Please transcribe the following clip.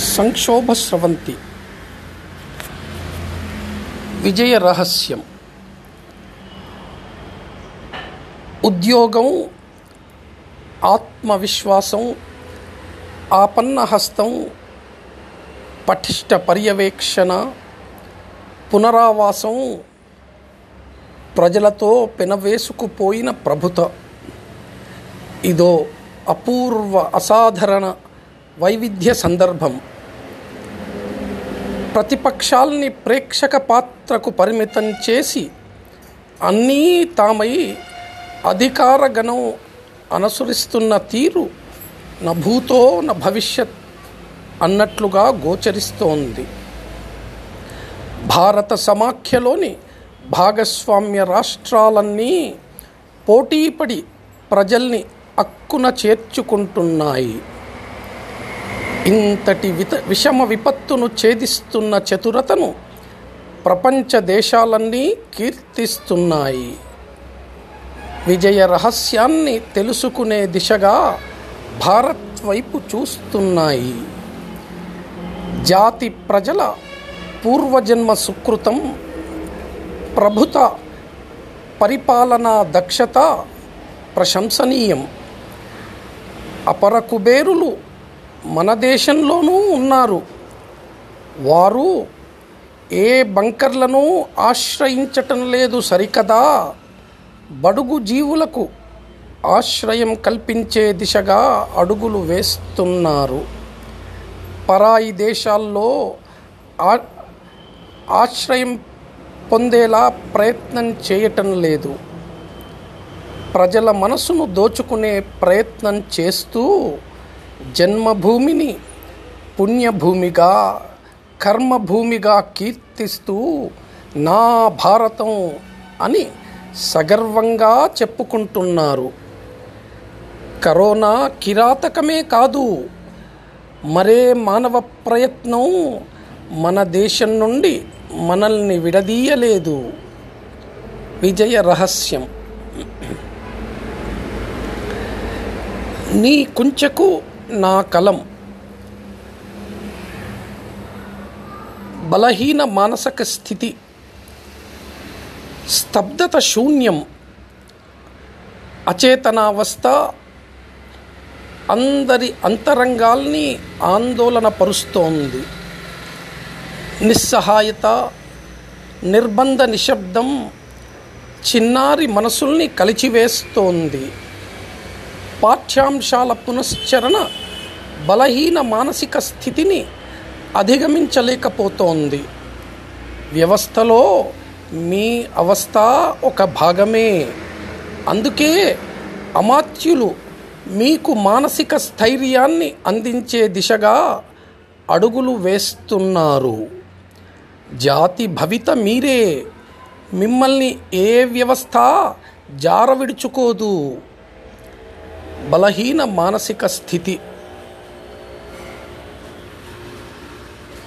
సంక్షోభ స్రవంతి. విజయ రహస్యం. ఉద్యోగం ఆత్మవిశ్వాసం ఆపన్న హస్తం పటిష్ట పర్యవేక్షణ పునరావాసం ప్రజలతో పెనవేసుకుపోయిన ప్రభుత. ఇదో అపూర్వ అసాధారణ వైవిధ్య సందర్భం. ప్రతిపక్షాల్ని ప్రేక్షక పాత్రకు పరిమితం చేసి అన్నీ తామై అధికార గణం అనుసరిస్తున్న తీరు నభూతో న భవిష్యత్ అన్నట్లుగా గోచరిస్తోంది. భారత సమాఖ్యలోని భాగస్వామ్య రాష్ట్రాలన్నీ పోటీపడి ప్రజల్ని అక్కున చేర్చుకుంటున్నాయి. ఇంతటి విత విషమ విపత్తును ఛేదిస్తున్న చతురతను ప్రపంచ దేశాలన్నీ కీర్తిస్తున్నాయి. విజయ రహస్యాన్ని తెలుసుకునే దిశగా భారత్ వైపు చూస్తున్నాయి. జాతి ప్రజల పూర్వజన్మ సుకృతం ప్రభుత పరిపాలనా దక్షత ప్రశంసనీయం. అపర కుబేరులు మన దేశంలోనూ ఉన్నారు. వారు ఏ బంకర్లను ఆశ్రయించటం లేదు సరికదా? బడుగు జీవులకు ఆశ్రయం కల్పించే దిశగా అడుగులు వేస్తున్నారు. పరాయి దేశాల్లో ఆ- ఆశ్రయం పొందేలా ప్రయత్నం చేయటం లేదు. ప్రజల మనసును దోచుకునే ప్రయత్నం చేస్తూ జన్మభూమిని పుణ్యభూమిగా కర్మభూమిగా కీర్తిస్తూ నా భారతం అని సగర్వంగా చెప్పుకుంటున్నారు. కరోనా కిరాతకమే కాదు మరే మానవ ప్రయత్నం మన దేశం నుండి మనల్ని విడదీయలేదు. విజయ రహస్యం. నీ కుంచెకు నా కలం. బలహీన మానసిక స్థితి. స్తబ్దత శూన్యం. అచేతనావస్థ. అందరి అంతరంగాల్ని ఆందోళన పరుస్తోంది నిస్సహాయత నిర్బంధ నిశ్శబ్దం చిన్నారి మనసుల్ని కలిచివేస్తోంది. పాఠ్యాంశాల పునశ్చరణ బలహీన మానసిక స్థితిని అధిగమించలేకపోతోంది. వ్యవస్థలో మీ అవస్థ ఒక భాగమే. అందుకే అమాత్యులు మీకు మానసిక స్థైర్యాన్ని అందించే దిశగా అడుగులు వేస్తున్నారు. జాతి భవిత మీరే. మిమ్మల్ని ఏ వ్యవస్థ జారవిడుచుకోదు. విడుచుకోదు బలహీన మానసిక స్థితి